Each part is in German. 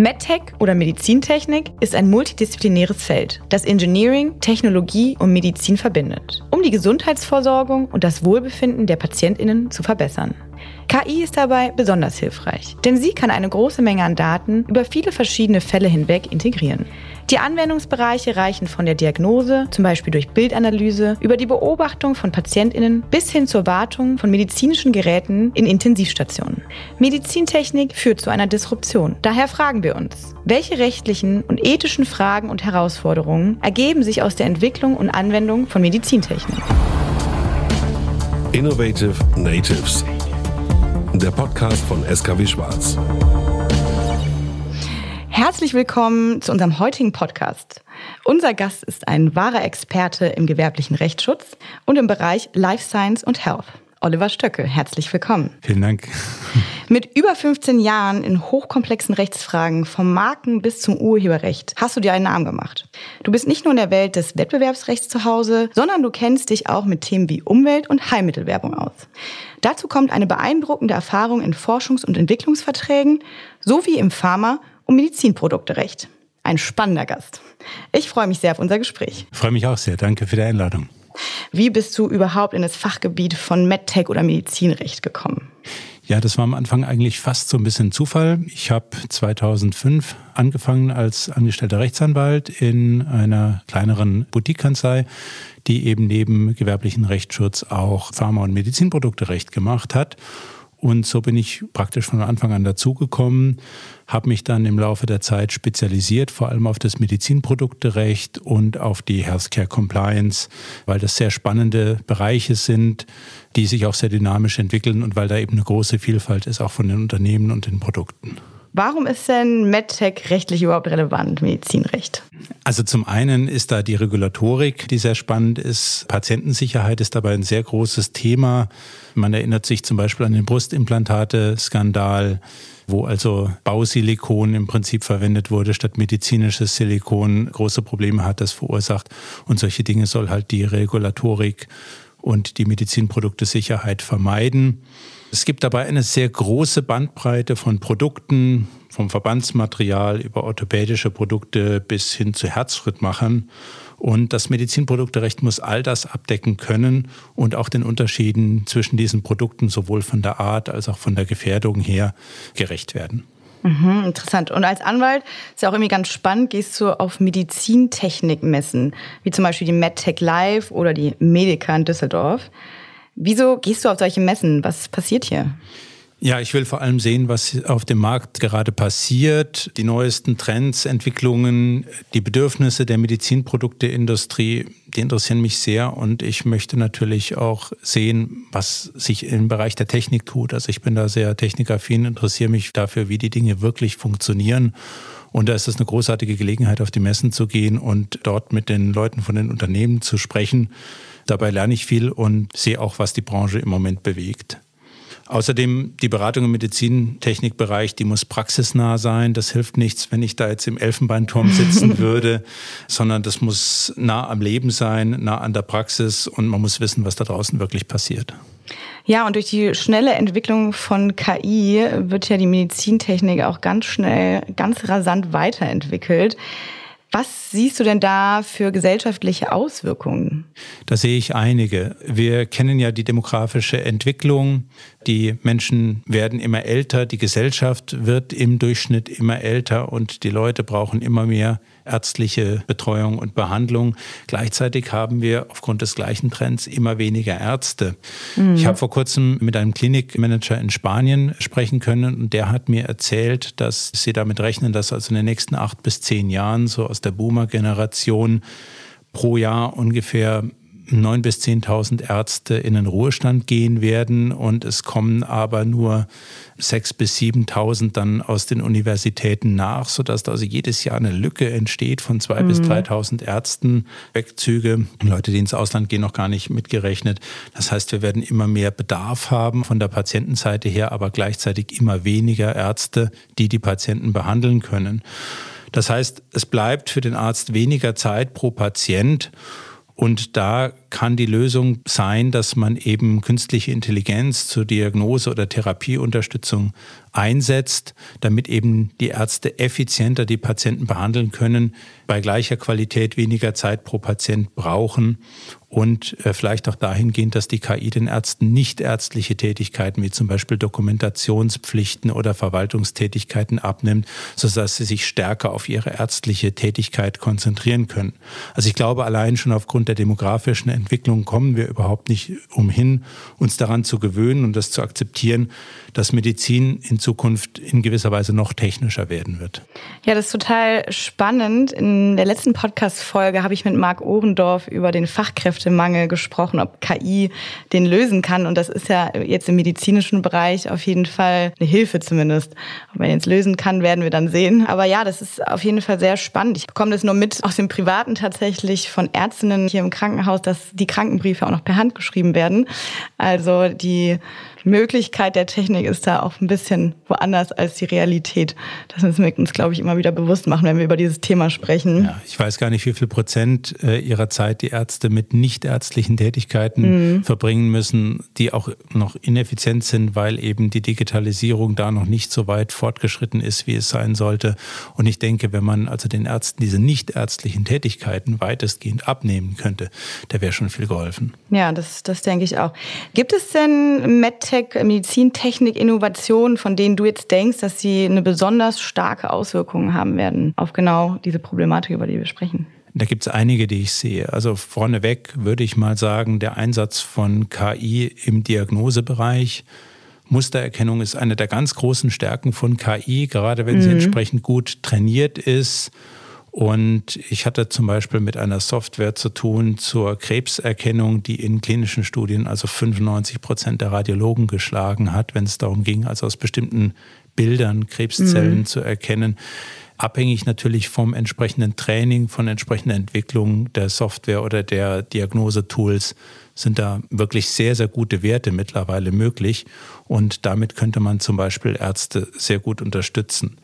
MedTech oder Medizintechnik ist ein multidisziplinäres Feld, das Engineering, Technologie und Medizin verbindet, um die Gesundheitsversorgung und das Wohlbefinden der Patientinnen zu verbessern. KI ist dabei besonders hilfreich, denn sie kann eine große Menge an Daten über viele verschiedene Fälle hinweg integrieren. Die Anwendungsbereiche reichen von der Diagnose, zum Beispiel durch Bildanalyse, über die Beobachtung von Patientinnen bis hin zur Wartung von medizinischen Geräten in Intensivstationen. Medizintechnik führt zu einer Disruption. Daher fragen wir uns, welche rechtlichen und ethischen Fragen und Herausforderungen ergeben sich aus der Entwicklung und Anwendung von Medizintechnik? Innovative Natives. Der Podcast von SKW Schwarz. Herzlich willkommen zu unserem heutigen Podcast. Unser Gast ist ein wahrer Experte im gewerblichen Rechtsschutz und im Bereich Life Science und Health. Oliver Stöcke, herzlich willkommen. Vielen Dank. Mit über 15 Jahren in hochkomplexen Rechtsfragen vom Marken bis zum Urheberrecht hast du dir einen Namen gemacht. Du bist nicht nur in der Welt des Wettbewerbsrechts zu Hause, sondern du kennst dich auch mit Themen wie Umwelt- und Heilmittelwerbung aus. Dazu kommt eine beeindruckende Erfahrung in Forschungs- und Entwicklungsverträgen sowie im Pharma- und Medizinprodukterecht. Ein spannender Gast. Ich freue mich sehr auf unser Gespräch. Ich freue mich auch sehr. Danke für die Einladung. Wie bist du überhaupt in das Fachgebiet von MedTech oder Medizinrecht gekommen? Ja, das war am Anfang eigentlich fast so ein bisschen Zufall. Ich habe 2005 angefangen als angestellter Rechtsanwalt in einer kleineren Boutique-Kanzlei, die eben neben gewerblichen Rechtsschutz auch Pharma- und Medizinprodukterecht gemacht hat. Und so bin ich praktisch von Anfang an dazugekommen, habe mich dann im Laufe der Zeit spezialisiert, vor allem auf das Medizinprodukterecht und auf die Healthcare Compliance, weil das sehr spannende Bereiche sind, die sich auch sehr dynamisch entwickeln und weil da eben eine große Vielfalt ist, auch von den Unternehmen und den Produkten. Warum ist denn MedTech rechtlich überhaupt relevant, Medizinrecht? Also zum einen ist da die Regulatorik, die sehr spannend ist. Patientensicherheit ist dabei ein sehr großes Thema. Man erinnert sich zum Beispiel an den Brustimplantate-Skandal, wo also Bausilikon im Prinzip verwendet wurde statt medizinisches Silikon, große Probleme hat das verursacht. Und solche Dinge soll halt die Regulatorik und die Medizinprodukte-Sicherheit vermeiden. Es gibt dabei eine sehr große Bandbreite von Produkten, vom Verbandsmaterial über orthopädische Produkte bis hin zu Herzschrittmachern. Und das Medizinprodukterecht muss all das abdecken können und auch den Unterschieden zwischen diesen Produkten sowohl von der Art als auch von der Gefährdung her gerecht werden. Mhm, interessant. Und als Anwalt ist ja auch irgendwie ganz spannend, gehst du auf Medizintechnikmessen, wie zum Beispiel die MedTech Live oder die Medica in Düsseldorf. Wieso gehst du auf solche Messen? Was passiert hier? Ja, ich will vor allem sehen, was auf dem Markt gerade passiert, die neuesten Trends, Entwicklungen, die Bedürfnisse der Medizinprodukteindustrie, die interessieren mich sehr und ich möchte natürlich auch sehen, was sich im Bereich der Technik tut. Also ich bin da sehr technikaffin, interessiere mich dafür, wie die Dinge wirklich funktionieren. Und da ist es eine großartige Gelegenheit, auf die Messen zu gehen und dort mit den Leuten von den Unternehmen zu sprechen. Dabei lerne ich viel und sehe auch, was die Branche im Moment bewegt. Außerdem die Beratung im Medizintechnikbereich, die muss praxisnah sein. Das hilft nichts, wenn ich da jetzt im Elfenbeinturm sitzen würde, sondern das muss nah am Leben sein, nah an der Praxis und man muss wissen, was da draußen wirklich passiert. Ja, und durch die schnelle Entwicklung von KI wird ja die Medizintechnik auch ganz schnell, ganz rasant weiterentwickelt. Was siehst du denn da für gesellschaftliche Auswirkungen? Da sehe ich einige. Wir kennen ja die demografische Entwicklung. Die Menschen werden immer älter, die Gesellschaft wird im Durchschnitt immer älter und die Leute brauchen immer mehr ärztliche Betreuung und Behandlung. Gleichzeitig haben wir aufgrund des gleichen Trends immer weniger Ärzte. Mhm. Ich habe vor kurzem mit einem Klinikmanager in Spanien sprechen können und der hat mir erzählt, dass sie damit rechnen, dass also in den nächsten acht bis zehn Jahren so aus der Boomer-Generation pro Jahr ungefähr 9.000 bis 10.000 Ärzte in den Ruhestand gehen werden und es kommen aber nur 6.000 bis 7.000 dann aus den Universitäten nach, sodass da also jedes Jahr eine Lücke entsteht von 2.000 mhm. bis 3.000 Ärzten. Wegzüge, Leute, die ins Ausland gehen, noch gar nicht mitgerechnet. Das heißt, wir werden immer mehr Bedarf haben von der Patientenseite her, aber gleichzeitig immer weniger Ärzte, die die Patienten behandeln können. Das heißt, es bleibt für den Arzt weniger Zeit pro Patient. Und da kann die Lösung sein, dass man eben künstliche Intelligenz zur Diagnose oder Therapieunterstützung einsetzt, damit eben die Ärzte effizienter die Patienten behandeln können, bei gleicher Qualität weniger Zeit pro Patient brauchen und äh, vielleicht auch dahingehend, dass die KI den Ärzten nicht ärztliche Tätigkeiten wie zum Beispiel Dokumentationspflichten oder Verwaltungstätigkeiten abnimmt, sodass sie sich stärker auf ihre ärztliche Tätigkeit konzentrieren können. Also ich glaube, allein schon aufgrund der demografischen Entwicklung kommen wir überhaupt nicht umhin, uns daran zu gewöhnen und das zu akzeptieren, dass Medizin in Zukunft in gewisser Weise noch technischer werden wird. Ja, das ist total spannend. In der letzten Podcast-Folge habe ich mit Marc Ohrendorf über den Fachkräftemangel gesprochen, ob KI den lösen kann. Und das ist ja jetzt im medizinischen Bereich auf jeden Fall eine Hilfe zumindest. Ob man jetzt lösen kann, werden wir dann sehen. Aber ja, das ist auf jeden Fall sehr spannend. Ich bekomme das nur mit aus dem Privaten tatsächlich von Ärztinnen hier im Krankenhaus, dass die Krankenbriefe auch noch per Hand geschrieben werden. Also die Möglichkeit der Technik ist da auch ein bisschen woanders als die Realität. Das müssen wir uns, glaube ich, immer wieder bewusst machen, wenn wir über dieses Thema sprechen. Ja, ich weiß gar nicht, wie viel Prozent äh, ihrer Zeit die Ärzte mit nichtärztlichen Tätigkeiten mhm. verbringen müssen, die auch noch ineffizient sind, weil eben die Digitalisierung da noch nicht so weit fortgeschritten ist, wie es sein sollte. Und ich denke, wenn man also den Ärzten diese nichtärztlichen Tätigkeiten weitestgehend abnehmen könnte, da wäre schon viel geholfen. Ja, das, das denke ich auch. Gibt es denn MedTech Medtech, Medizintechnik, Innovationen, von denen du jetzt denkst, dass sie eine besonders starke Auswirkung haben werden auf genau diese Problematik, über die wir sprechen? Da gibt es einige, die ich sehe. Also vorneweg würde ich mal sagen, der Einsatz von KI im Diagnosebereich. Mustererkennung ist eine der ganz großen Stärken von KI, gerade wenn mhm. sie entsprechend gut trainiert ist und ich hatte zum Beispiel mit einer Software zu tun zur Krebserkennung, die in klinischen Studien also 95 Prozent der Radiologen geschlagen hat, wenn es darum ging, also aus bestimmten Bildern Krebszellen mhm. zu erkennen. Abhängig natürlich vom entsprechenden Training, von entsprechender Entwicklung der Software oder der Diagnosetools sind da wirklich sehr, sehr gute Werte mittlerweile möglich. Und damit könnte man zum Beispiel Ärzte sehr gut unterstützen.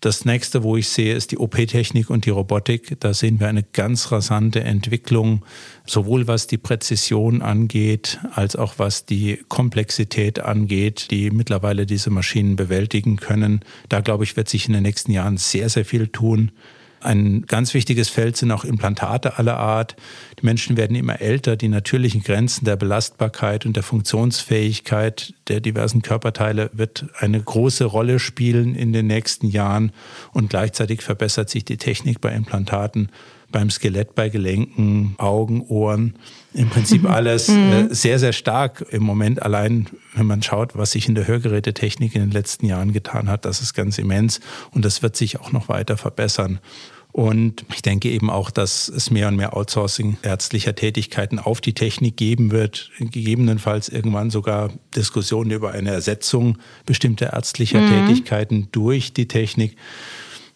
Das nächste, wo ich sehe, ist die OP-Technik und die Robotik. Da sehen wir eine ganz rasante Entwicklung, sowohl was die Präzision angeht, als auch was die Komplexität angeht, die mittlerweile diese Maschinen bewältigen können. Da, glaube ich, wird sich in den nächsten Jahren sehr, sehr viel tun. Ein ganz wichtiges Feld sind auch Implantate aller Art. Die Menschen werden immer älter. Die natürlichen Grenzen der Belastbarkeit und der Funktionsfähigkeit der diversen Körperteile wird eine große Rolle spielen in den nächsten Jahren. Und gleichzeitig verbessert sich die Technik bei Implantaten, beim Skelett, bei Gelenken, Augen, Ohren. Im Prinzip mhm. alles mhm. äh, sehr, sehr stark im Moment. Allein, wenn man schaut, was sich in der Hörgerätetechnik in den letzten Jahren getan hat, das ist ganz immens. Und das wird sich auch noch weiter verbessern. Und ich denke eben auch, dass es mehr und mehr Outsourcing ärztlicher Tätigkeiten auf die Technik geben wird, gegebenenfalls irgendwann sogar Diskussionen über eine Ersetzung bestimmter ärztlicher mhm. Tätigkeiten durch die Technik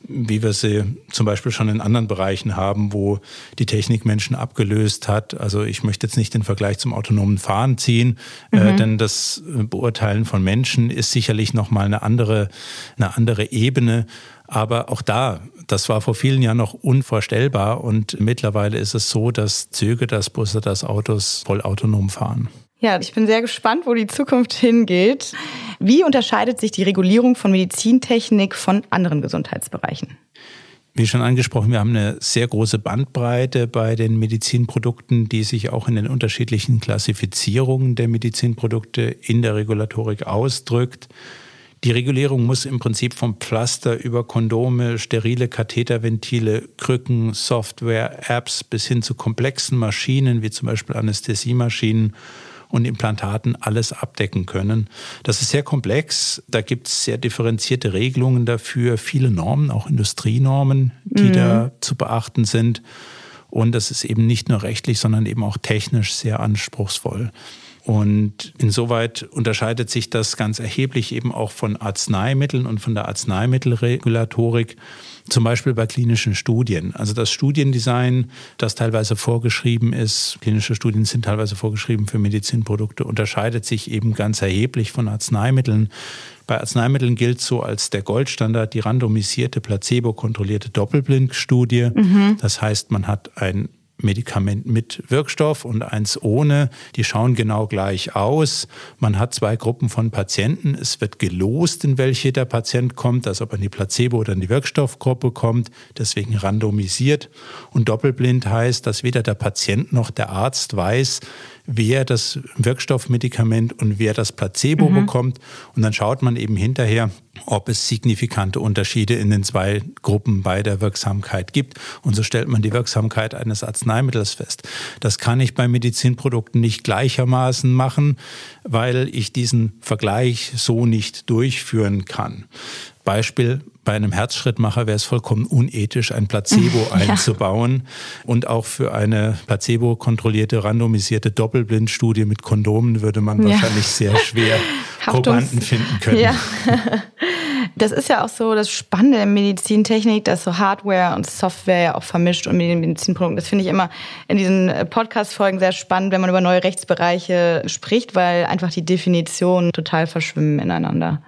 wie wir sie zum Beispiel schon in anderen Bereichen haben, wo die Technik Menschen abgelöst hat. Also ich möchte jetzt nicht den Vergleich zum autonomen Fahren ziehen, äh, mhm. äh, denn das Beurteilen von Menschen ist sicherlich nochmal eine andere, eine andere Ebene. Aber auch da, das war vor vielen Jahren noch unvorstellbar und mittlerweile ist es so, dass Züge, dass Busse, dass Autos voll autonom fahren. Ja, ich bin sehr gespannt, wo die Zukunft hingeht. Wie unterscheidet sich die Regulierung von Medizintechnik von anderen Gesundheitsbereichen? Wie schon angesprochen, wir haben eine sehr große Bandbreite bei den Medizinprodukten, die sich auch in den unterschiedlichen Klassifizierungen der Medizinprodukte in der Regulatorik ausdrückt. Die Regulierung muss im Prinzip vom Pflaster über Kondome, sterile Katheterventile, Krücken, Software, Apps bis hin zu komplexen Maschinen wie zum Beispiel Anästhesiemaschinen und Implantaten alles abdecken können. Das ist sehr komplex. Da gibt es sehr differenzierte Regelungen dafür, viele Normen, auch Industrienormen, die mhm. da zu beachten sind. Und das ist eben nicht nur rechtlich, sondern eben auch technisch sehr anspruchsvoll. Und insoweit unterscheidet sich das ganz erheblich eben auch von Arzneimitteln und von der Arzneimittelregulatorik, zum Beispiel bei klinischen Studien. Also das Studiendesign, das teilweise vorgeschrieben ist, klinische Studien sind teilweise vorgeschrieben für Medizinprodukte, unterscheidet sich eben ganz erheblich von Arzneimitteln. Bei Arzneimitteln gilt so als der Goldstandard die randomisierte, placebo-kontrollierte Doppelblindstudie. Mhm. Das heißt, man hat ein Medikament mit Wirkstoff und eins ohne. Die schauen genau gleich aus. Man hat zwei Gruppen von Patienten. Es wird gelost, in welche der Patient kommt, also ob er in die Placebo- oder in die Wirkstoffgruppe kommt, deswegen randomisiert. Und doppelblind heißt, dass weder der Patient noch der Arzt weiß, wer das Wirkstoffmedikament und wer das Placebo mhm. bekommt. Und dann schaut man eben hinterher, ob es signifikante Unterschiede in den zwei Gruppen bei der Wirksamkeit gibt. Und so stellt man die Wirksamkeit eines Arzneimittels fest. Das kann ich bei Medizinprodukten nicht gleichermaßen machen, weil ich diesen Vergleich so nicht durchführen kann. Beispiel, bei einem Herzschrittmacher wäre es vollkommen unethisch, ein Placebo ja. einzubauen. Und auch für eine placebo-kontrollierte, randomisierte Doppelblindstudie mit Kondomen würde man ja. wahrscheinlich sehr schwer Probanden finden können. Ja. Das ist ja auch so das Spannende in Medizintechnik, dass so Hardware und Software ja auch vermischt und mit den Medizinprodukten. Das finde ich immer in diesen Podcast-Folgen sehr spannend, wenn man über neue Rechtsbereiche spricht, weil einfach die Definitionen total verschwimmen ineinander.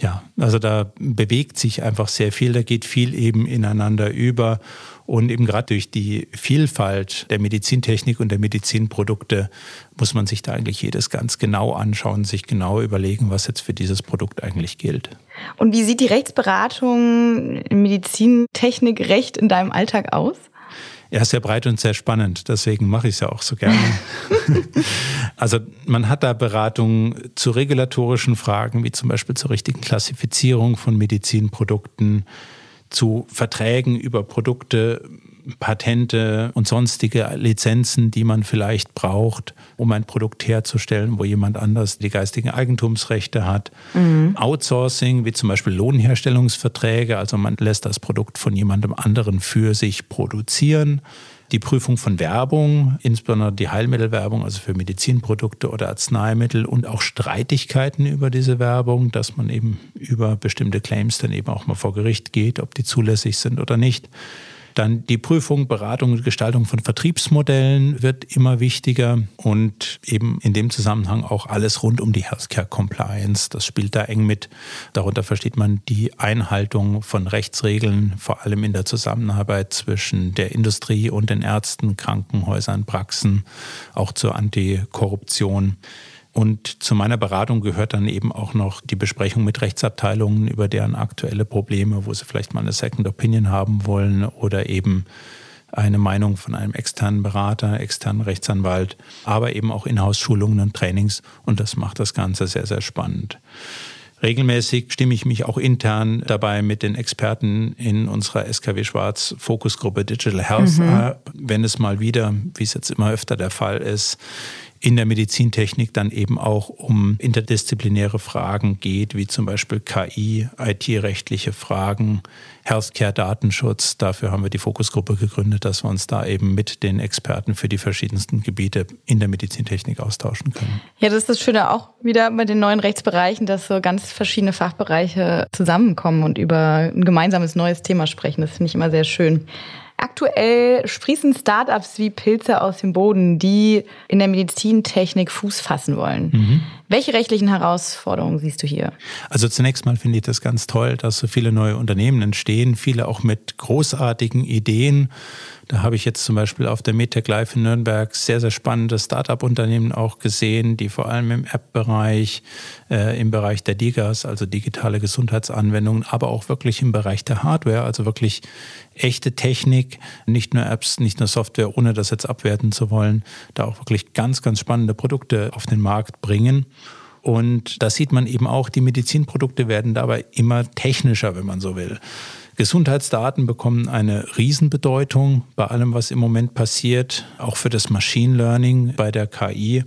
Ja, also da bewegt sich einfach sehr viel, da geht viel eben ineinander über. Und eben gerade durch die Vielfalt der Medizintechnik und der Medizinprodukte muss man sich da eigentlich jedes ganz genau anschauen, sich genau überlegen, was jetzt für dieses Produkt eigentlich gilt. Und wie sieht die Rechtsberatung Medizintechnik, Recht in deinem Alltag aus? Ja, sehr breit und sehr spannend. Deswegen mache ich es ja auch so gerne. also man hat da Beratungen zu regulatorischen Fragen, wie zum Beispiel zur richtigen Klassifizierung von Medizinprodukten, zu Verträgen über Produkte, Patente und sonstige Lizenzen, die man vielleicht braucht, um ein Produkt herzustellen, wo jemand anders die geistigen Eigentumsrechte hat. Mhm. Outsourcing, wie zum Beispiel Lohnherstellungsverträge, also man lässt das Produkt von jemandem anderen für sich produzieren. Die Prüfung von Werbung, insbesondere die Heilmittelwerbung, also für Medizinprodukte oder Arzneimittel und auch Streitigkeiten über diese Werbung, dass man eben über bestimmte Claims dann eben auch mal vor Gericht geht, ob die zulässig sind oder nicht. Dann die Prüfung, Beratung und Gestaltung von Vertriebsmodellen wird immer wichtiger und eben in dem Zusammenhang auch alles rund um die Healthcare Compliance. Das spielt da eng mit. Darunter versteht man die Einhaltung von Rechtsregeln, vor allem in der Zusammenarbeit zwischen der Industrie und den Ärzten, Krankenhäusern, Praxen, auch zur Antikorruption. Und zu meiner Beratung gehört dann eben auch noch die Besprechung mit Rechtsabteilungen über deren aktuelle Probleme, wo sie vielleicht mal eine Second Opinion haben wollen oder eben eine Meinung von einem externen Berater, externen Rechtsanwalt, aber eben auch Inhouse-Schulungen und Trainings. Und das macht das Ganze sehr, sehr spannend. Regelmäßig stimme ich mich auch intern dabei mit den Experten in unserer SKW Schwarz Fokusgruppe Digital Health mhm. wenn es mal wieder, wie es jetzt immer öfter der Fall ist, in der Medizintechnik dann eben auch um interdisziplinäre Fragen geht, wie zum Beispiel KI, IT-rechtliche Fragen, Healthcare-Datenschutz. Dafür haben wir die Fokusgruppe gegründet, dass wir uns da eben mit den Experten für die verschiedensten Gebiete in der Medizintechnik austauschen können. Ja, das ist das Schöne auch wieder bei den neuen Rechtsbereichen, dass so ganz verschiedene Fachbereiche zusammenkommen und über ein gemeinsames neues Thema sprechen. Das finde ich immer sehr schön. Aktuell sprießen Startups wie Pilze aus dem Boden, die in der Medizintechnik Fuß fassen wollen. Mhm. Welche rechtlichen Herausforderungen siehst du hier? Also zunächst mal finde ich das ganz toll, dass so viele neue Unternehmen entstehen, viele auch mit großartigen Ideen da habe ich jetzt zum Beispiel auf der MedTech Live in Nürnberg sehr, sehr spannende Startup-Unternehmen auch gesehen, die vor allem im App-Bereich, äh, im Bereich der DIGAs, also digitale Gesundheitsanwendungen, aber auch wirklich im Bereich der Hardware, also wirklich echte Technik, nicht nur Apps, nicht nur Software, ohne das jetzt abwerten zu wollen, da auch wirklich ganz, ganz spannende Produkte auf den Markt bringen. Und da sieht man eben auch, die Medizinprodukte werden dabei immer technischer, wenn man so will. Gesundheitsdaten bekommen eine Riesenbedeutung bei allem, was im Moment passiert, auch für das Machine Learning bei der KI.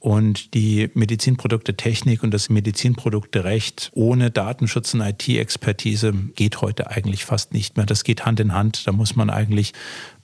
Und die Medizinprodukte Technik und das Medizinprodukte Recht ohne Datenschutz und IT-Expertise geht heute eigentlich fast nicht mehr. Das geht Hand in Hand. Da muss man eigentlich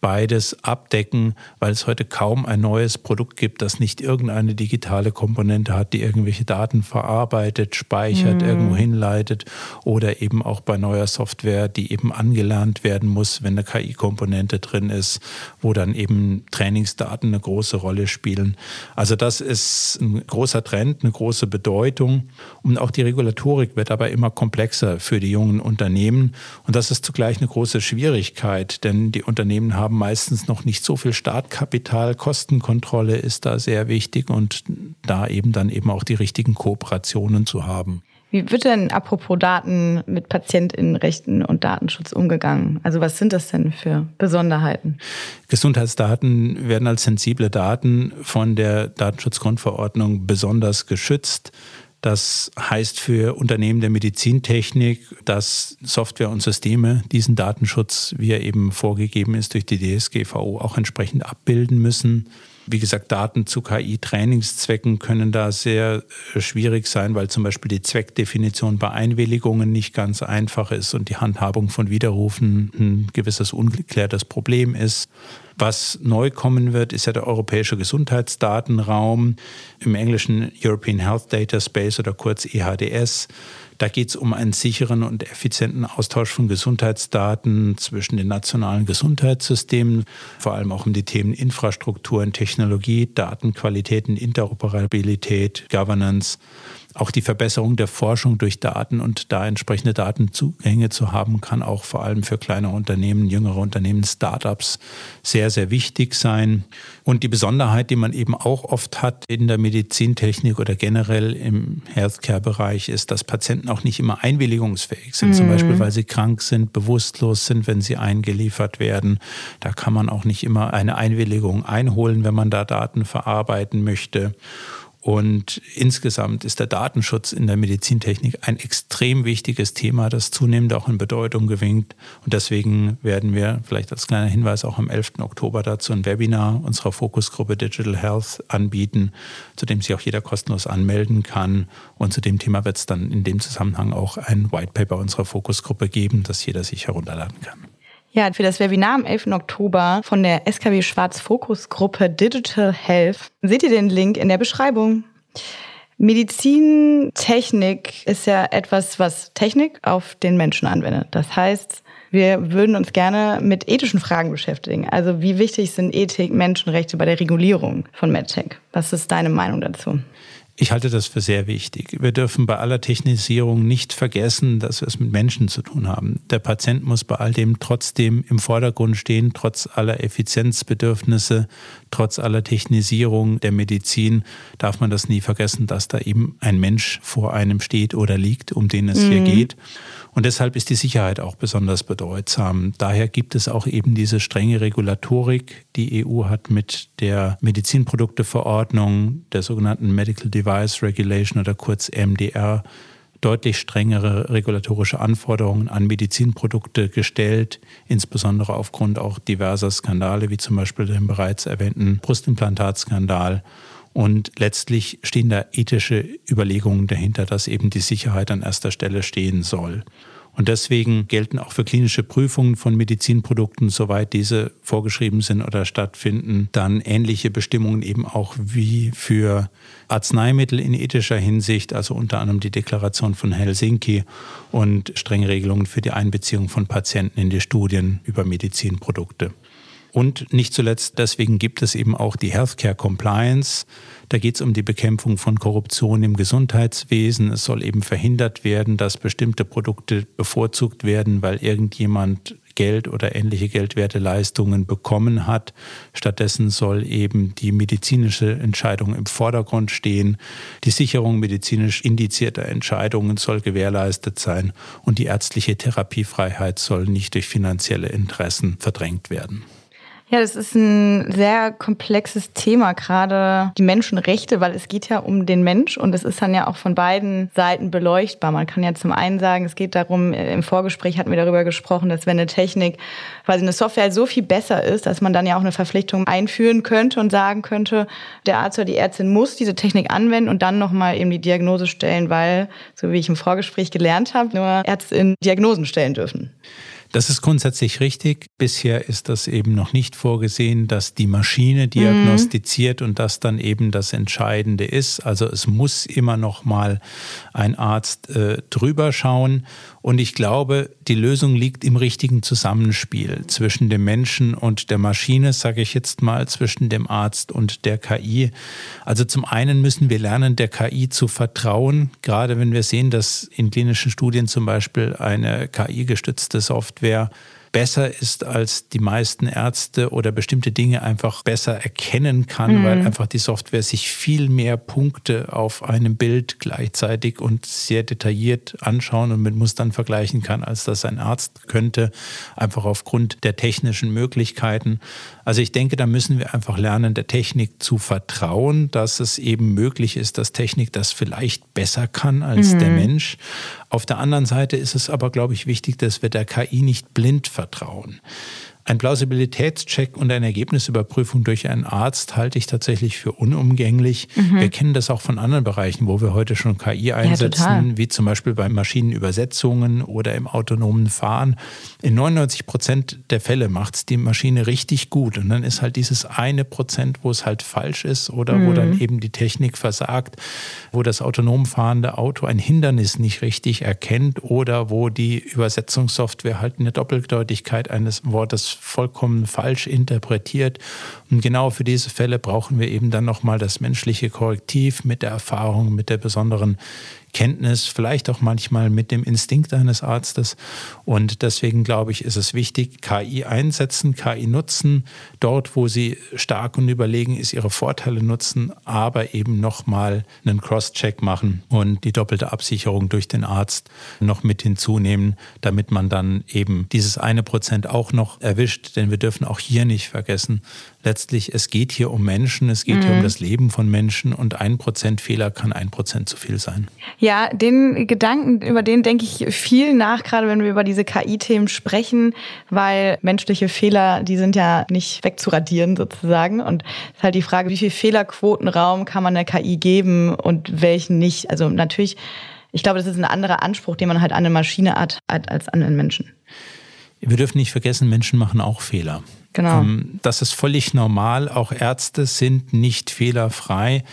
beides abdecken, weil es heute kaum ein neues Produkt gibt, das nicht irgendeine digitale Komponente hat, die irgendwelche Daten verarbeitet, speichert, mhm. irgendwo hinleitet oder eben auch bei neuer Software, die eben angelernt werden muss, wenn eine KI-Komponente drin ist, wo dann eben Trainingsdaten eine große Rolle spielen. Also das ist ist ein großer Trend, eine große Bedeutung. Und auch die Regulatorik wird aber immer komplexer für die jungen Unternehmen. Und das ist zugleich eine große Schwierigkeit, denn die Unternehmen haben meistens noch nicht so viel Startkapital. Kostenkontrolle ist da sehr wichtig und da eben dann eben auch die richtigen Kooperationen zu haben. Wie wird denn apropos Daten mit Patientinnenrechten und Datenschutz umgegangen? Also was sind das denn für Besonderheiten? Gesundheitsdaten werden als sensible Daten von der Datenschutzgrundverordnung besonders geschützt. Das heißt für Unternehmen der Medizintechnik, dass Software und Systeme diesen Datenschutz, wie er eben vorgegeben ist durch die DSGVO, auch entsprechend abbilden müssen. Wie gesagt, Daten zu KI-Trainingszwecken können da sehr äh, schwierig sein, weil zum Beispiel die Zweckdefinition bei Einwilligungen nicht ganz einfach ist und die Handhabung von Widerrufen ein gewisses ungeklärtes Problem ist. Was neu kommen wird, ist ja der europäische Gesundheitsdatenraum, im englischen European Health Data Space oder kurz EHDS. Da geht es um einen sicheren und effizienten Austausch von Gesundheitsdaten zwischen den nationalen Gesundheitssystemen, vor allem auch um die Themen Infrastruktur und Technologie, Datenqualitäten, Interoperabilität, Governance auch die Verbesserung der Forschung durch Daten und da entsprechende Datenzugänge zu haben, kann auch vor allem für kleine Unternehmen, jüngere Unternehmen, Startups sehr, sehr wichtig sein. Und die Besonderheit, die man eben auch oft hat in der Medizintechnik oder generell im Healthcare-Bereich, ist, dass Patienten auch nicht immer einwilligungsfähig sind. Mhm. Zum Beispiel, weil sie krank sind, bewusstlos sind, wenn sie eingeliefert werden. Da kann man auch nicht immer eine Einwilligung einholen, wenn man da Daten verarbeiten möchte. Und insgesamt ist der Datenschutz in der Medizintechnik ein extrem wichtiges Thema, das zunehmend auch in Bedeutung gewinnt. Und deswegen werden wir vielleicht als kleiner Hinweis auch am 11. Oktober dazu ein Webinar unserer Fokusgruppe Digital Health anbieten, zu dem sich auch jeder kostenlos anmelden kann. Und zu dem Thema wird es dann in dem Zusammenhang auch ein White Paper unserer Fokusgruppe geben, das jeder sich herunterladen kann. Ja, für das Webinar am 11. Oktober von der SKW Schwarz Fokusgruppe Digital Health seht ihr den Link in der Beschreibung. Medizintechnik ist ja etwas, was Technik auf den Menschen anwendet. Das heißt, wir würden uns gerne mit ethischen Fragen beschäftigen. Also wie wichtig sind Ethik, Menschenrechte bei der Regulierung von MedTech? Was ist deine Meinung dazu? Ich halte das für sehr wichtig. Wir dürfen bei aller Technisierung nicht vergessen, dass wir es mit Menschen zu tun haben. Der Patient muss bei all dem trotzdem im Vordergrund stehen, trotz aller Effizienzbedürfnisse, trotz aller Technisierung der Medizin darf man das nie vergessen, dass da eben ein Mensch vor einem steht oder liegt, um den es mhm. hier geht. Und deshalb ist die Sicherheit auch besonders bedeutsam. Daher gibt es auch eben diese strenge Regulatorik. Die EU hat mit der Medizinprodukteverordnung, der sogenannten Medical Device Regulation oder kurz MDR, deutlich strengere regulatorische Anforderungen an Medizinprodukte gestellt, insbesondere aufgrund auch diverser Skandale, wie zum Beispiel dem bereits erwähnten Brustimplantatskandal. Und letztlich stehen da ethische Überlegungen dahinter, dass eben die Sicherheit an erster Stelle stehen soll. Und deswegen gelten auch für klinische Prüfungen von Medizinprodukten, soweit diese vorgeschrieben sind oder stattfinden, dann ähnliche Bestimmungen eben auch wie für Arzneimittel in ethischer Hinsicht, also unter anderem die Deklaration von Helsinki und strenge Regelungen für die Einbeziehung von Patienten in die Studien über Medizinprodukte. Und nicht zuletzt deswegen gibt es eben auch die Healthcare Compliance. Da geht es um die Bekämpfung von Korruption im Gesundheitswesen. Es soll eben verhindert werden, dass bestimmte Produkte bevorzugt werden, weil irgendjemand Geld oder ähnliche geldwerte Leistungen bekommen hat. Stattdessen soll eben die medizinische Entscheidung im Vordergrund stehen. Die Sicherung medizinisch indizierter Entscheidungen soll gewährleistet sein und die ärztliche Therapiefreiheit soll nicht durch finanzielle Interessen verdrängt werden. Ja, das ist ein sehr komplexes Thema, gerade die Menschenrechte, weil es geht ja um den Mensch und es ist dann ja auch von beiden Seiten beleuchtbar. Man kann ja zum einen sagen, es geht darum, im Vorgespräch hatten wir darüber gesprochen, dass wenn eine Technik, quasi eine Software so viel besser ist, dass man dann ja auch eine Verpflichtung einführen könnte und sagen könnte, der Arzt oder die Ärztin muss diese Technik anwenden und dann nochmal eben die Diagnose stellen, weil, so wie ich im Vorgespräch gelernt habe, nur Ärztinnen Diagnosen stellen dürfen. Das ist grundsätzlich richtig. Bisher ist das eben noch nicht vorgesehen, dass die Maschine diagnostiziert mhm. und das dann eben das Entscheidende ist. Also es muss immer noch mal ein Arzt äh, drüber schauen. Und ich glaube, die Lösung liegt im richtigen Zusammenspiel zwischen dem Menschen und der Maschine, sage ich jetzt mal, zwischen dem Arzt und der KI. Also zum einen müssen wir lernen, der KI zu vertrauen, gerade wenn wir sehen, dass in klinischen Studien zum Beispiel eine KI-gestützte Software wäre, besser ist als die meisten Ärzte oder bestimmte Dinge einfach besser erkennen kann, mhm. weil einfach die Software sich viel mehr Punkte auf einem Bild gleichzeitig und sehr detailliert anschauen und mit Mustern vergleichen kann, als das ein Arzt könnte, einfach aufgrund der technischen Möglichkeiten. Also ich denke, da müssen wir einfach lernen, der Technik zu vertrauen, dass es eben möglich ist, dass Technik das vielleicht besser kann als mhm. der Mensch. Auf der anderen Seite ist es aber, glaube ich, wichtig, dass wir der KI nicht blind vertrauen. Vertrauen. Ein Plausibilitätscheck und eine Ergebnisüberprüfung durch einen Arzt halte ich tatsächlich für unumgänglich. Mhm. Wir kennen das auch von anderen Bereichen, wo wir heute schon KI einsetzen, ja, wie zum Beispiel bei Maschinenübersetzungen oder im autonomen Fahren. In 99 Prozent der Fälle macht es die Maschine richtig gut. Und dann ist halt dieses eine Prozent, wo es halt falsch ist oder mhm. wo dann eben die Technik versagt, wo das autonom fahrende Auto ein Hindernis nicht richtig erkennt oder wo die Übersetzungssoftware halt eine Doppeldeutigkeit eines Wortes vollkommen falsch interpretiert. Und genau für diese Fälle brauchen wir eben dann nochmal das menschliche Korrektiv mit der Erfahrung, mit der besonderen Kenntnis, vielleicht auch manchmal mit dem Instinkt eines Arztes. Und deswegen glaube ich, ist es wichtig, KI einsetzen, KI nutzen, dort, wo sie stark und überlegen ist, ihre Vorteile nutzen, aber eben nochmal einen Cross-Check machen und die doppelte Absicherung durch den Arzt noch mit hinzunehmen, damit man dann eben dieses eine Prozent auch noch erwischt. Denn wir dürfen auch hier nicht vergessen, letztlich, es geht hier um Menschen, es geht mhm. hier um mhm. das Leben von Menschen und ein Prozent Fehler kann ein Prozent zu viel sein. Ja, den Gedanken, über den denke ich viel nach, gerade wenn wir über diese KI-Themen sprechen, weil menschliche Fehler, die sind ja nicht wegzuradieren sozusagen. Und es ist halt die Frage, wie viel Fehlerquotenraum kann man der KI geben und welchen nicht. Also natürlich, ich glaube, das ist ein anderer Anspruch, den man halt an eine Maschine hat als an einen Menschen. Wir dürfen nicht vergessen, Menschen machen auch Fehler. Genau. Ähm, das ist völlig normal. Auch Ärzte sind nicht fehlerfrei.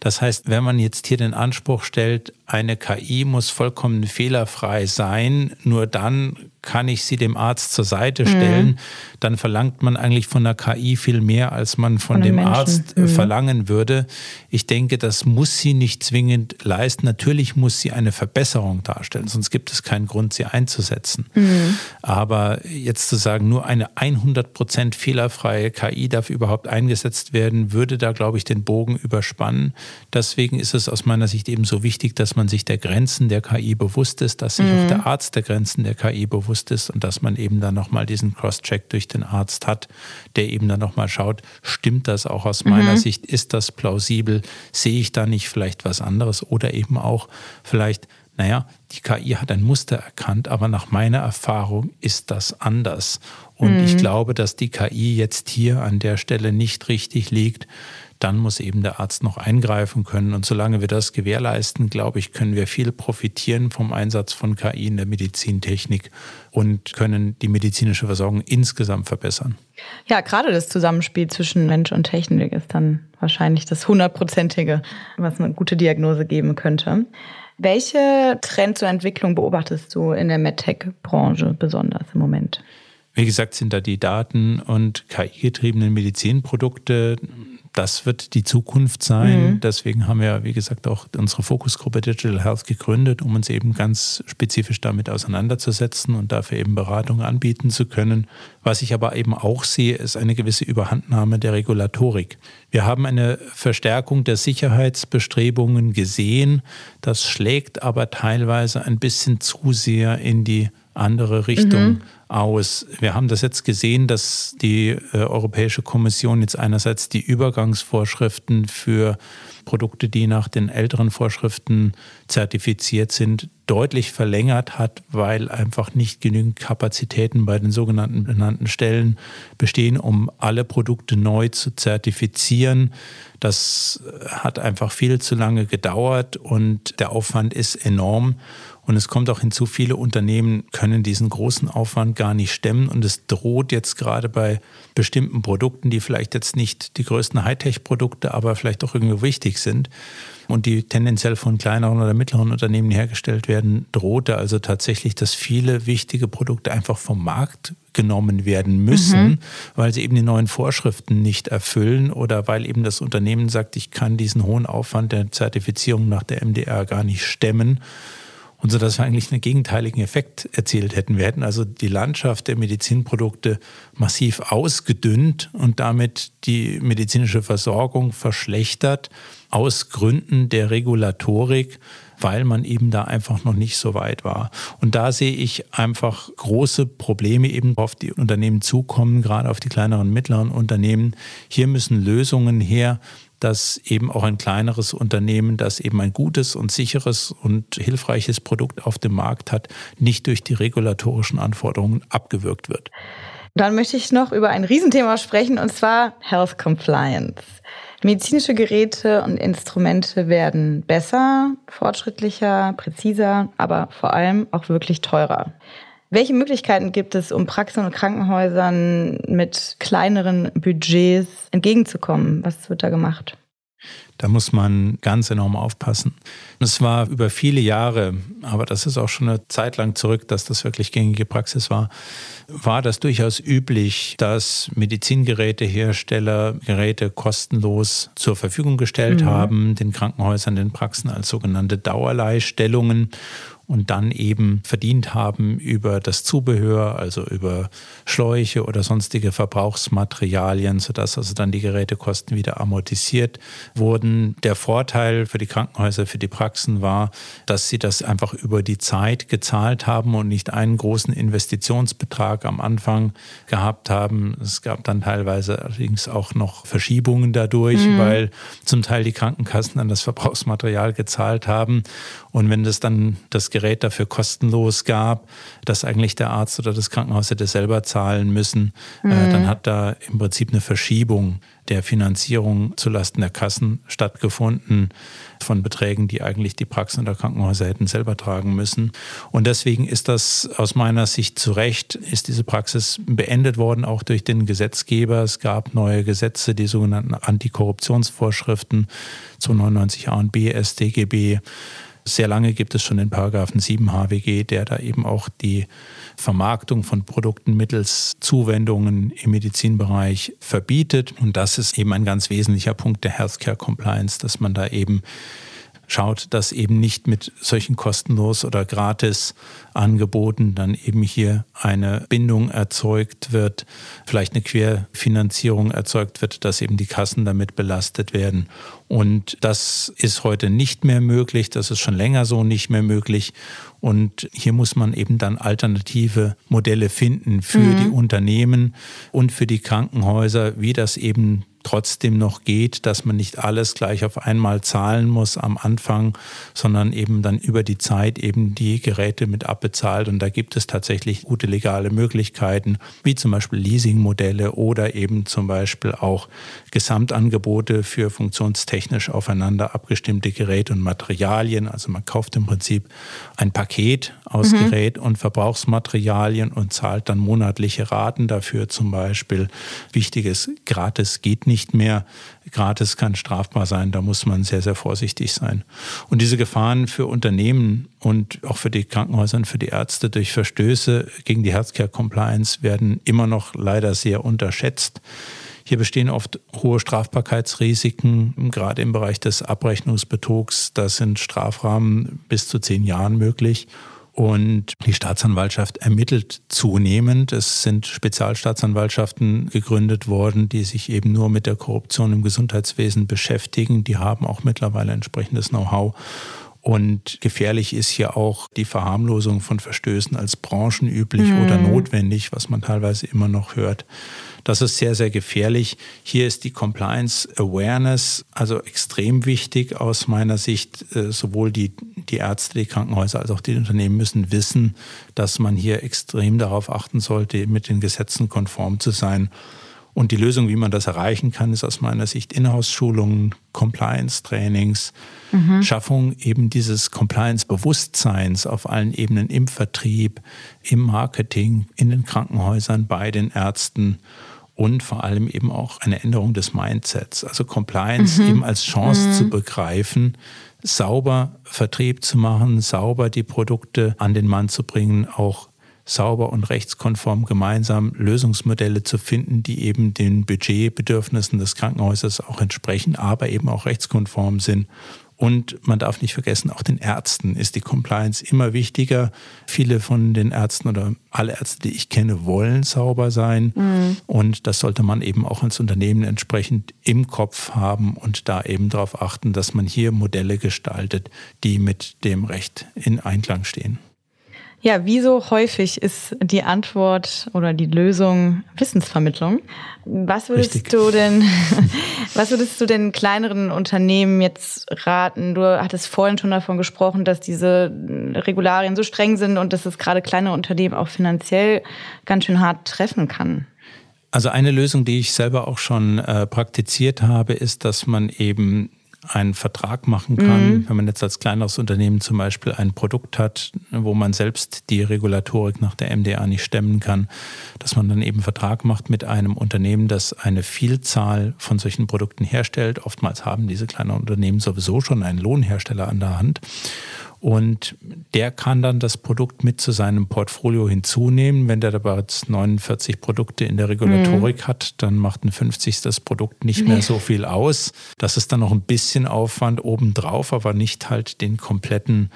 Das heißt, wenn man jetzt hier den Anspruch stellt, eine KI muss vollkommen fehlerfrei sein, nur dann kann ich sie dem Arzt zur Seite stellen, mhm. dann verlangt man eigentlich von der KI viel mehr, als man von, von dem Menschen. Arzt äh, mhm. verlangen würde. Ich denke, das muss sie nicht zwingend leisten. Natürlich muss sie eine Verbesserung darstellen, sonst gibt es keinen Grund, sie einzusetzen. Mhm. Aber jetzt zu sagen, nur eine 100% fehlerfreie KI darf überhaupt eingesetzt werden, würde da, glaube ich, den Bogen überspannen. Deswegen ist es aus meiner Sicht eben so wichtig, dass man sich der Grenzen der KI bewusst ist, dass sich auch mhm. der Arzt der Grenzen der KI bewusst bewusst ist und dass man eben dann nochmal diesen Cross-Check durch den Arzt hat, der eben dann nochmal schaut, stimmt das auch aus meiner mhm. Sicht, ist das plausibel, sehe ich da nicht vielleicht was anderes oder eben auch vielleicht, naja, die KI hat ein Muster erkannt, aber nach meiner Erfahrung ist das anders. Und mhm. ich glaube, dass die KI jetzt hier an der Stelle nicht richtig liegt dann muss eben der Arzt noch eingreifen können. Und solange wir das gewährleisten, glaube ich, können wir viel profitieren vom Einsatz von KI in der Medizintechnik und können die medizinische Versorgung insgesamt verbessern. Ja, gerade das Zusammenspiel zwischen Mensch und Technik ist dann wahrscheinlich das hundertprozentige, was eine gute Diagnose geben könnte. Welche Trends zur Entwicklung beobachtest du in der MedTech-Branche besonders im Moment? Wie gesagt, sind da die Daten- und KI-getriebenen Medizinprodukte das wird die Zukunft sein. Mhm. Deswegen haben wir, wie gesagt, auch unsere Fokusgruppe Digital Health gegründet, um uns eben ganz spezifisch damit auseinanderzusetzen und dafür eben Beratung anbieten zu können. Was ich aber eben auch sehe, ist eine gewisse Überhandnahme der Regulatorik. Wir haben eine Verstärkung der Sicherheitsbestrebungen gesehen. Das schlägt aber teilweise ein bisschen zu sehr in die andere Richtung mhm. Aus. Wir haben das jetzt gesehen, dass die äh, Europäische Kommission jetzt einerseits die Übergangsvorschriften für Produkte, die nach den älteren Vorschriften zertifiziert sind, deutlich verlängert hat, weil einfach nicht genügend Kapazitäten bei den sogenannten benannten Stellen bestehen, um alle Produkte neu zu zertifizieren. Das hat einfach viel zu lange gedauert und der Aufwand ist enorm. Und es kommt auch hinzu, viele Unternehmen können diesen großen Aufwand gar nicht stemmen. Und es droht jetzt gerade bei bestimmten Produkten, die vielleicht jetzt nicht die größten Hightech-Produkte, aber vielleicht auch irgendwie wichtig sind und die tendenziell von kleineren oder mittleren Unternehmen hergestellt werden, drohte also tatsächlich, dass viele wichtige Produkte einfach vom Markt genommen werden müssen, mhm. weil sie eben die neuen Vorschriften nicht erfüllen oder weil eben das Unternehmen sagt, ich kann diesen hohen Aufwand der Zertifizierung nach der MDR gar nicht stemmen und so dass wir eigentlich einen gegenteiligen Effekt erzielt hätten. Wir hätten also die Landschaft der Medizinprodukte massiv ausgedünnt und damit die medizinische Versorgung verschlechtert aus Gründen der Regulatorik, weil man eben da einfach noch nicht so weit war. Und da sehe ich einfach große Probleme eben auf die Unternehmen zukommen, gerade auf die kleineren, mittleren Unternehmen. Hier müssen Lösungen her, dass eben auch ein kleineres Unternehmen, das eben ein gutes und sicheres und hilfreiches Produkt auf dem Markt hat, nicht durch die regulatorischen Anforderungen abgewürgt wird. Dann möchte ich noch über ein Riesenthema sprechen, und zwar Health Compliance. Medizinische Geräte und Instrumente werden besser, fortschrittlicher, präziser, aber vor allem auch wirklich teurer. Welche Möglichkeiten gibt es, um Praxen und Krankenhäusern mit kleineren Budgets entgegenzukommen? Was wird da gemacht? Da muss man ganz enorm aufpassen. Es war über viele Jahre, aber das ist auch schon eine Zeit lang zurück, dass das wirklich gängige Praxis war, war das durchaus üblich, dass Medizingerätehersteller Geräte kostenlos zur Verfügung gestellt mhm. haben, den Krankenhäusern, den Praxen als sogenannte Dauerleihstellungen und dann eben verdient haben über das Zubehör, also über Schläuche oder sonstige Verbrauchsmaterialien, sodass also dann die Gerätekosten wieder amortisiert wurden. Der Vorteil für die Krankenhäuser, für die Praxen war, dass sie das einfach über die Zeit gezahlt haben und nicht einen großen Investitionsbetrag am Anfang gehabt haben. Es gab dann teilweise allerdings auch noch Verschiebungen dadurch, mhm. weil zum Teil die Krankenkassen dann das Verbrauchsmaterial gezahlt haben. Und wenn das dann das Gerät dafür kostenlos gab, dass eigentlich der Arzt oder das Krankenhaus hätte selber zahlen müssen, äh, mhm. äh, dann hat da im Prinzip eine Verschiebung der Finanzierung zulasten der Kassen stattgefunden von Beträgen, die eigentlich die Praxen oder Krankenhäuser hätten selber tragen müssen. Und deswegen ist das aus meiner Sicht zu Recht, ist diese Praxis beendet worden, auch durch den Gesetzgeber. Es gab neue Gesetze, die sogenannten Antikorruptionsvorschriften 299 A und B StGB sehr lange gibt es schon den Paragraphen 7 HWG, der da eben auch die Vermarktung von Produkten mittels Zuwendungen im Medizinbereich verbietet. Und das ist eben ein ganz wesentlicher Punkt der Healthcare Compliance, dass man da eben schaut, dass eben nicht mit solchen kostenlos oder gratis Angeboten dann eben hier eine Bindung erzeugt wird, vielleicht eine Querfinanzierung erzeugt wird, dass eben die Kassen damit belastet werden. Und das ist heute nicht mehr möglich, das ist schon länger so nicht mehr möglich. Und hier muss man eben dann alternative Modelle finden für mhm. die Unternehmen und für die Krankenhäuser, wie das eben trotzdem noch geht, dass man nicht alles gleich auf einmal zahlen muss am Anfang, sondern eben dann über die Zeit eben die Geräte mit abbezahlt. Und da gibt es tatsächlich gute legale Möglichkeiten, wie zum Beispiel Leasingmodelle oder eben zum Beispiel auch Gesamtangebote für funktionstechnisch aufeinander abgestimmte Geräte und Materialien. Also man kauft im Prinzip ein Paket aus mhm. Gerät und Verbrauchsmaterialien und zahlt dann monatliche Raten dafür zum Beispiel. Wichtiges, gratis geht nicht mehr. Gratis kann strafbar sein. Da muss man sehr, sehr vorsichtig sein. Und diese Gefahren für Unternehmen und auch für die Krankenhäuser und für die Ärzte durch Verstöße gegen die Healthcare Compliance werden immer noch leider sehr unterschätzt. Hier bestehen oft hohe Strafbarkeitsrisiken, gerade im Bereich des Abrechnungsbetrugs. Da sind Strafrahmen bis zu zehn Jahren möglich. Und die Staatsanwaltschaft ermittelt zunehmend. Es sind Spezialstaatsanwaltschaften gegründet worden, die sich eben nur mit der Korruption im Gesundheitswesen beschäftigen. Die haben auch mittlerweile entsprechendes Know-how. Und gefährlich ist hier auch die Verharmlosung von Verstößen als branchenüblich mhm. oder notwendig, was man teilweise immer noch hört. Das ist sehr, sehr gefährlich. Hier ist die Compliance Awareness also extrem wichtig aus meiner Sicht. Äh, sowohl die, die Ärzte, die Krankenhäuser als auch die Unternehmen müssen wissen, dass man hier extrem darauf achten sollte, mit den Gesetzen konform zu sein. Und die Lösung, wie man das erreichen kann, ist aus meiner Sicht Inhouse-Schulungen, Compliance-Trainings, mhm. Schaffung eben dieses Compliance-Bewusstseins auf allen Ebenen im Vertrieb, im Marketing, in den Krankenhäusern, bei den Ärzten und vor allem eben auch eine Änderung des Mindsets. Also Compliance mhm. eben als Chance mhm. zu begreifen, sauber Vertrieb zu machen, sauber die Produkte an den Mann zu bringen, auch sauber und rechtskonform gemeinsam Lösungsmodelle zu finden, die eben den Budgetbedürfnissen des Krankenhauses auch entsprechen, aber eben auch rechtskonform sind und man darf nicht vergessen, auch den Ärzten ist die Compliance immer wichtiger. Viele von den Ärzten oder alle Ärzte, die ich kenne, wollen sauber sein. Mhm. Und das sollte man eben auch als Unternehmen entsprechend im Kopf haben und da eben darauf achten, dass man hier Modelle gestaltet, die mit dem Recht in Einklang stehen. Ja, wie so häufig ist die Antwort oder die Lösung Wissensvermittlung. Was würdest Richtig. du denn, was würdest du denn kleineren Unternehmen jetzt raten? Du hattest vorhin schon davon gesprochen, dass diese Regularien so streng sind und dass es gerade kleinere Unternehmen auch finanziell ganz schön hart treffen kann. Also eine Lösung, die ich selber auch schon äh, praktiziert habe, ist, dass man eben einen Vertrag machen kann, mhm. wenn man jetzt als kleineres Unternehmen zum Beispiel ein Produkt hat, wo man selbst die Regulatorik nach der MDA nicht stemmen kann, dass man dann eben einen Vertrag macht mit einem Unternehmen, das eine Vielzahl von solchen Produkten herstellt. Oftmals haben diese kleinen Unternehmen sowieso schon einen Lohnhersteller an der Hand und der kann dann das Produkt mit zu seinem Portfolio hinzunehmen. Wenn der bereits 49 Produkte in der Regulatorik mhm. hat, dann macht ein 50. Produkt nicht mehr so viel aus. Das ist dann noch ein bisschen Aufwand obendrauf, aber nicht halt den kompletten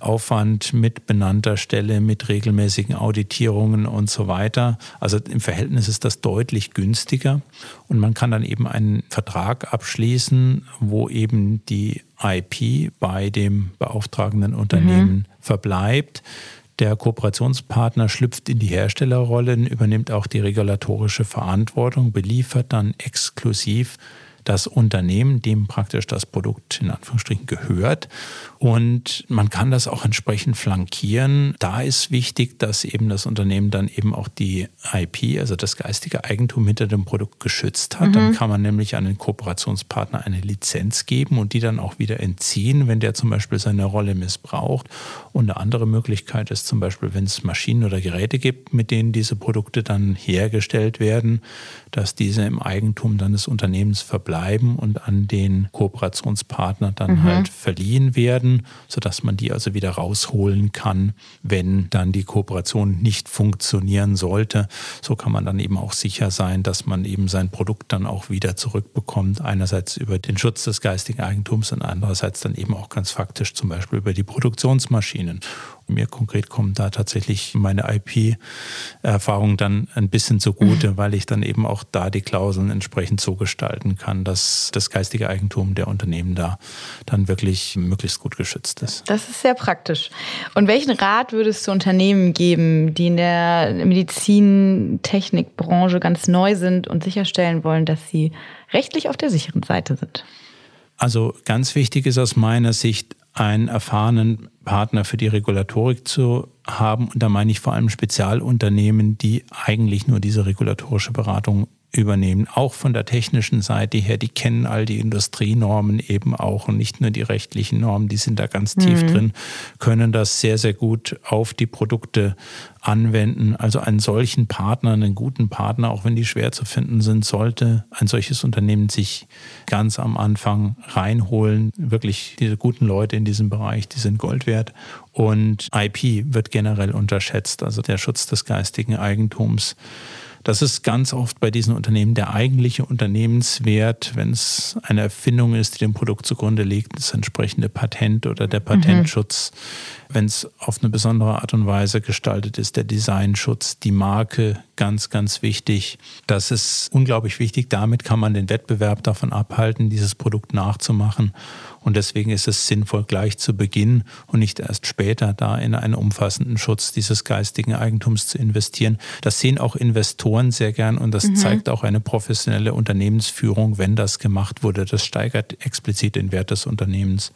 Aufwand mit benannter Stelle, mit regelmäßigen Auditierungen und so weiter. Also im Verhältnis ist das deutlich günstiger. Und man kann dann eben einen Vertrag abschließen, wo eben die IP bei dem beauftragenden Unternehmen mhm. verbleibt. Der Kooperationspartner schlüpft in die Herstellerrolle, übernimmt auch die regulatorische Verantwortung, beliefert dann exklusiv das Unternehmen, dem praktisch das Produkt in Anführungsstrichen gehört. Und man kann das auch entsprechend flankieren. Da ist wichtig, dass eben das Unternehmen dann eben auch die IP, also das geistige Eigentum hinter dem Produkt geschützt hat. Mhm. Dann kann man nämlich an den Kooperationspartner eine Lizenz geben und die dann auch wieder entziehen, wenn der zum Beispiel seine Rolle missbraucht. Und eine andere Möglichkeit ist zum Beispiel, wenn es Maschinen oder Geräte gibt, mit denen diese Produkte dann hergestellt werden, dass diese im Eigentum dann des Unternehmens verbleiben und an den Kooperationspartner dann mhm. halt verliehen werden, sodass man die also wieder rausholen kann, wenn dann die Kooperation nicht funktionieren sollte. So kann man dann eben auch sicher sein, dass man eben sein Produkt dann auch wieder zurückbekommt. Einerseits über den Schutz des geistigen Eigentums und andererseits dann eben auch ganz faktisch zum Beispiel über die Produktionsmaschinen. Mir konkret kommt da tatsächlich meine IP-Erfahrung dann ein bisschen zugute, mhm. weil ich dann eben auch da die Klauseln entsprechend so gestalten kann, dass das geistige Eigentum der Unternehmen da dann wirklich möglichst gut geschützt ist. Das ist sehr praktisch. Und welchen Rat würdest du Unternehmen geben, die in der Medizintechnikbranche ganz neu sind und sicherstellen wollen, dass sie rechtlich auf der sicheren Seite sind? Also ganz wichtig ist aus meiner Sicht, einen erfahrenen Partner für die Regulatorik zu haben. Und da meine ich vor allem Spezialunternehmen, die eigentlich nur diese regulatorische Beratung übernehmen. Auch von der technischen Seite her, die kennen all die Industrienormen eben auch und nicht nur die rechtlichen Normen, die sind da ganz tief mhm. drin, können das sehr, sehr gut auf die Produkte anwenden. Also einen solchen Partner, einen guten Partner, auch wenn die schwer zu finden sind, sollte ein solches Unternehmen sich ganz am Anfang reinholen. Wirklich diese guten Leute in diesem Bereich, die sind Gold wert. Und IP wird generell unterschätzt, also der Schutz des geistigen Eigentums. Das ist ganz oft bei diesen Unternehmen der eigentliche Unternehmenswert, wenn es eine Erfindung ist, die dem Produkt zugrunde liegt, das entsprechende Patent oder der Patentschutz. Mhm. Wenn es auf eine besondere Art und Weise gestaltet ist, der Designschutz, die Marke ganz, ganz wichtig. Das ist unglaublich wichtig. Damit kann man den Wettbewerb davon abhalten, dieses Produkt nachzumachen. Und deswegen ist es sinnvoll, gleich zu Beginn und nicht erst später da in einen umfassenden Schutz dieses geistigen Eigentums zu investieren. Das sehen auch Investoren sehr gern und das mhm. zeigt auch eine professionelle Unternehmensführung, wenn das gemacht wurde. Das steigert explizit den Wert des Unternehmens.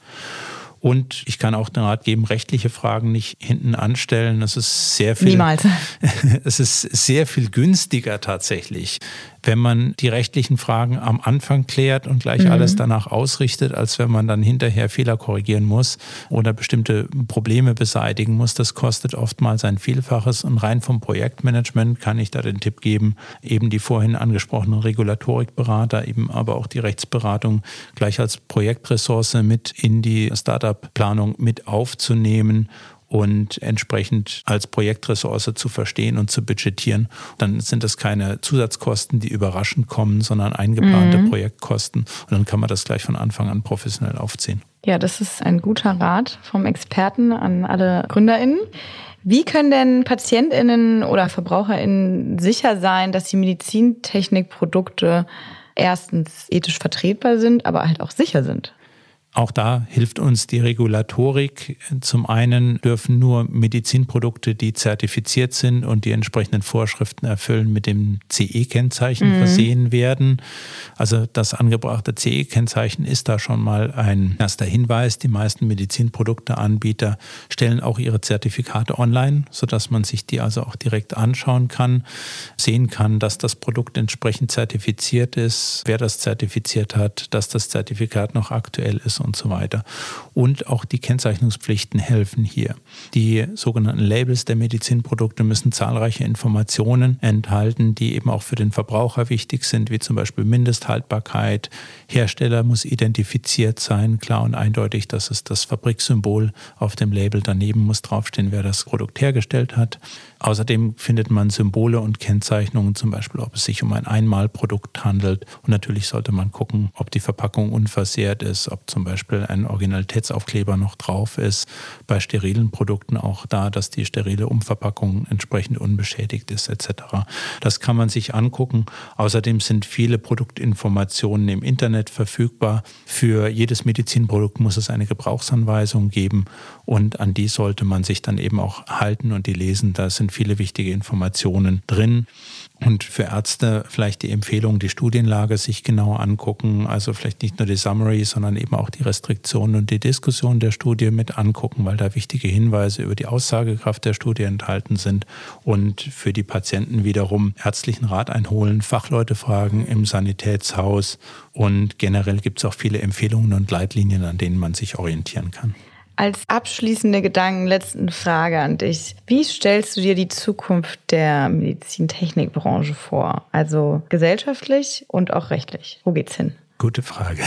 Und ich kann auch den Rat geben, rechtliche Fragen nicht hinten anstellen. Es ist sehr viel. Niemals. Es ist sehr viel günstiger tatsächlich, wenn man die rechtlichen Fragen am Anfang klärt und gleich mhm. alles danach ausrichtet, als wenn man dann hinterher Fehler korrigieren muss oder bestimmte Probleme beseitigen muss. Das kostet oftmals ein Vielfaches und rein vom Projektmanagement kann ich da den Tipp geben, eben die vorhin angesprochenen Regulatorikberater, eben aber auch die Rechtsberatung gleich als Projektressource mit in die Startup-Planung mit aufzunehmen und entsprechend als Projektressource zu verstehen und zu budgetieren. Dann sind das keine Zusatzkosten, die überraschend kommen, sondern eingeplante mhm. Projektkosten. Und dann kann man das gleich von Anfang an professionell aufziehen. Ja, das ist ein guter Rat vom Experten an alle GründerInnen. Wie können denn PatientInnen oder VerbraucherInnen sicher sein, dass die Medizintechnikprodukte erstens ethisch vertretbar sind, aber halt auch sicher sind? Auch da hilft uns die Regulatorik. Zum einen dürfen nur Medizinprodukte, die zertifiziert sind und die entsprechenden Vorschriften erfüllen, mit dem CE-Kennzeichen mhm. versehen werden. Also das angebrachte CE-Kennzeichen ist da schon mal ein erster Hinweis. Die meisten Medizinprodukteanbieter stellen auch ihre Zertifikate online, sodass man sich die also auch direkt anschauen kann, sehen kann, dass das Produkt entsprechend zertifiziert ist, wer das zertifiziert hat, dass das Zertifikat noch aktuell ist und so weiter. Und auch die Kennzeichnungspflichten helfen hier. Die sogenannten Labels der Medizinprodukte müssen zahlreiche Informationen enthalten, die eben auch für den Verbraucher wichtig sind, wie zum Beispiel Mindesthaltbarkeit. Hersteller muss identifiziert sein, klar und eindeutig, dass es das Fabriksymbol auf dem Label daneben muss draufstehen, wer das Produkt hergestellt hat. Außerdem findet man Symbole und Kennzeichnungen, zum Beispiel, ob es sich um ein Einmalprodukt handelt. Und natürlich sollte man gucken, ob die Verpackung unversehrt ist, ob zum Beispiel ein Originalitätsaufkleber noch drauf ist. Bei sterilen Produkten auch da, dass die sterile Umverpackung entsprechend unbeschädigt ist, etc. Das kann man sich angucken. Außerdem sind viele Produktinformationen im Internet verfügbar. Für jedes Medizinprodukt muss es eine Gebrauchsanweisung geben und an die sollte man sich dann eben auch halten und die lesen. Da sind viele wichtige Informationen drin. Und für Ärzte vielleicht die Empfehlung, die Studienlage sich genau angucken, also vielleicht nicht nur die Summary, sondern eben auch die Restriktionen und die Diskussion der Studie mit angucken, weil da wichtige Hinweise über die Aussagekraft der Studie enthalten sind. Und für die Patienten wiederum ärztlichen Rat einholen, Fachleute fragen im Sanitätshaus. Und generell gibt es auch viele Empfehlungen und Leitlinien, an denen man sich orientieren kann. Als abschließende Gedanken, letzten Frage an dich. Wie stellst du dir die Zukunft der Medizintechnikbranche vor? Also gesellschaftlich und auch rechtlich. Wo geht's hin? Gute Frage.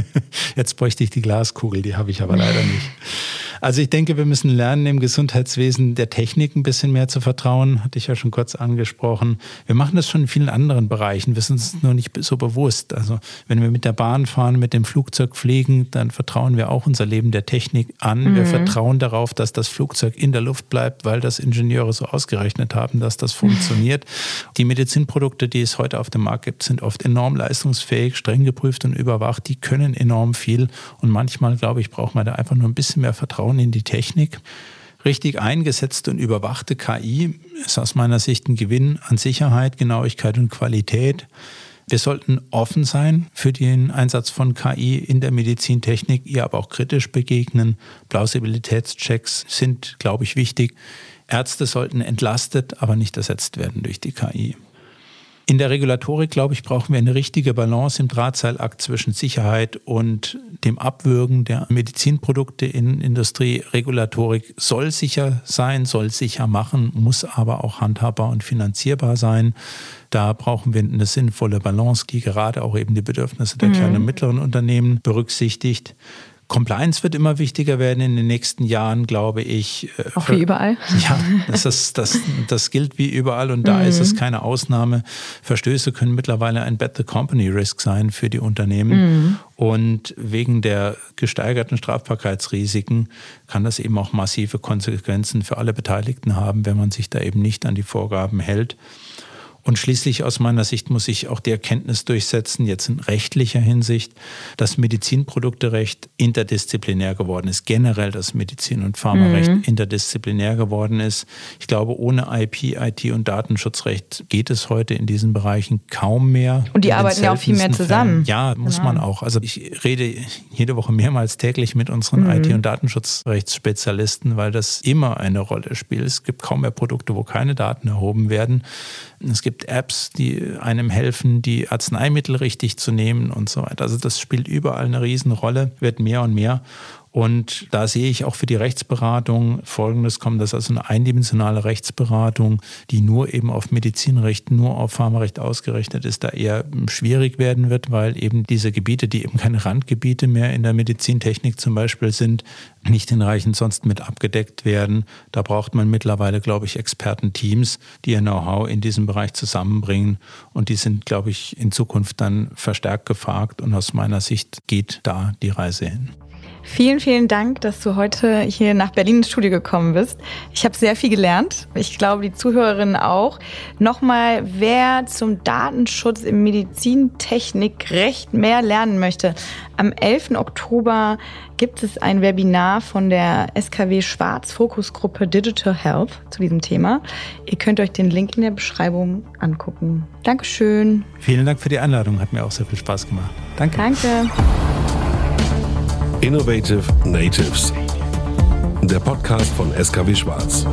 Jetzt bräuchte ich die Glaskugel, die habe ich aber leider nicht. Also ich denke, wir müssen lernen, im Gesundheitswesen der Technik ein bisschen mehr zu vertrauen. Hatte ich ja schon kurz angesprochen. Wir machen das schon in vielen anderen Bereichen. Wir sind uns nur nicht so bewusst. Also wenn wir mit der Bahn fahren, mit dem Flugzeug fliegen, dann vertrauen wir auch unser Leben der Technik an. Mhm. Wir vertrauen darauf, dass das Flugzeug in der Luft bleibt, weil das Ingenieure so ausgerechnet haben, dass das funktioniert. Die Medizinprodukte, die es heute auf dem Markt gibt, sind oft enorm leistungsfähig, streng geprüft und überwacht. Die können enorm viel. Und manchmal, glaube ich, braucht man da einfach nur ein bisschen mehr Vertrauen Vertrauen in die Technik. Richtig eingesetzte und überwachte KI ist aus meiner Sicht ein Gewinn an Sicherheit, Genauigkeit und Qualität. Wir sollten offen sein für den Einsatz von KI in der Medizintechnik, ihr aber auch kritisch begegnen. Plausibilitätschecks sind, glaube ich, wichtig. Ärzte sollten entlastet, aber nicht ersetzt werden durch die KI. In der Regulatorik, glaube ich, brauchen wir eine richtige Balance im Drahtseilakt zwischen Sicherheit und dem Abwürgen der Medizinprodukte in Industrie. Regulatorik soll sicher sein, soll sicher machen, muss aber auch handhabbar und finanzierbar sein. Da brauchen wir eine sinnvolle Balance, die gerade auch eben die Bedürfnisse der mhm. kleinen und mittleren Unternehmen berücksichtigt. Compliance wird immer wichtiger werden in den nächsten Jahren, glaube ich. Auch wie überall. Ja, das, ist, das, das gilt wie überall und da mhm. ist es mhm. keine Ausnahme. Verstöße können mittlerweile ein Bet the Company Risk sein für die Unternehmen. Mhm. Und wegen der gesteigerten Strafbarkeitsrisiken kann das eben auch massive Konsequenzen für alle Beteiligten haben, wenn man sich da eben nicht an die Vorgaben hält. Und schließlich aus meiner Sicht muss sich auch die Erkenntnis durchsetzen, jetzt in rechtlicher Hinsicht, dass Medizinprodukterecht interdisziplinär geworden ist. Generell das Medizin- und Pharmarecht mhm. interdisziplinär geworden ist. Ich glaube, ohne IP, IT und Datenschutzrecht geht es heute in diesen Bereichen kaum mehr. Und die arbeiten ja auch viel mehr zusammen. Fällen. Ja, muss genau. man auch. Also ich rede jede Woche mehrmals täglich mit unseren mhm. IT- und Datenschutzrechtsspezialisten, weil das immer eine Rolle spielt. Es gibt kaum mehr Produkte, wo keine Daten erhoben werden. Es gibt Apps, die einem helfen, die Arzneimittel richtig zu nehmen und so weiter. Also das spielt überall eine Riesenrolle, wird mehr und mehr. Und da sehe ich auch für die Rechtsberatung Folgendes kommen, dass also eine eindimensionale Rechtsberatung, die nur eben auf Medizinrecht, nur auf Pharmarecht ausgerichtet ist, da eher schwierig werden wird, weil eben diese Gebiete, die eben keine Randgebiete mehr in der Medizintechnik zum Beispiel sind, nicht hinreichend sonst mit abgedeckt werden. Da braucht man mittlerweile, glaube ich, Expertenteams, die ihr Know-how in diesem Bereich zusammenbringen. Und die sind, glaube ich, in Zukunft dann verstärkt gefragt. Und aus meiner Sicht geht da die Reise hin. Vielen, vielen Dank, dass du heute hier nach Berlin ins Studio gekommen bist. Ich habe sehr viel gelernt. Ich glaube, die Zuhörerinnen auch. Nochmal, wer zum Datenschutz im Medizintechnikrecht mehr lernen möchte, am 11. Oktober gibt es ein Webinar von der SKW Schwarz Fokusgruppe Digital Health zu diesem Thema. Ihr könnt euch den Link in der Beschreibung angucken. Dankeschön. Vielen Dank für die Einladung. Hat mir auch sehr viel Spaß gemacht. Danke. Danke. Innovative Natives. Der Podcast von SKW Schwarz.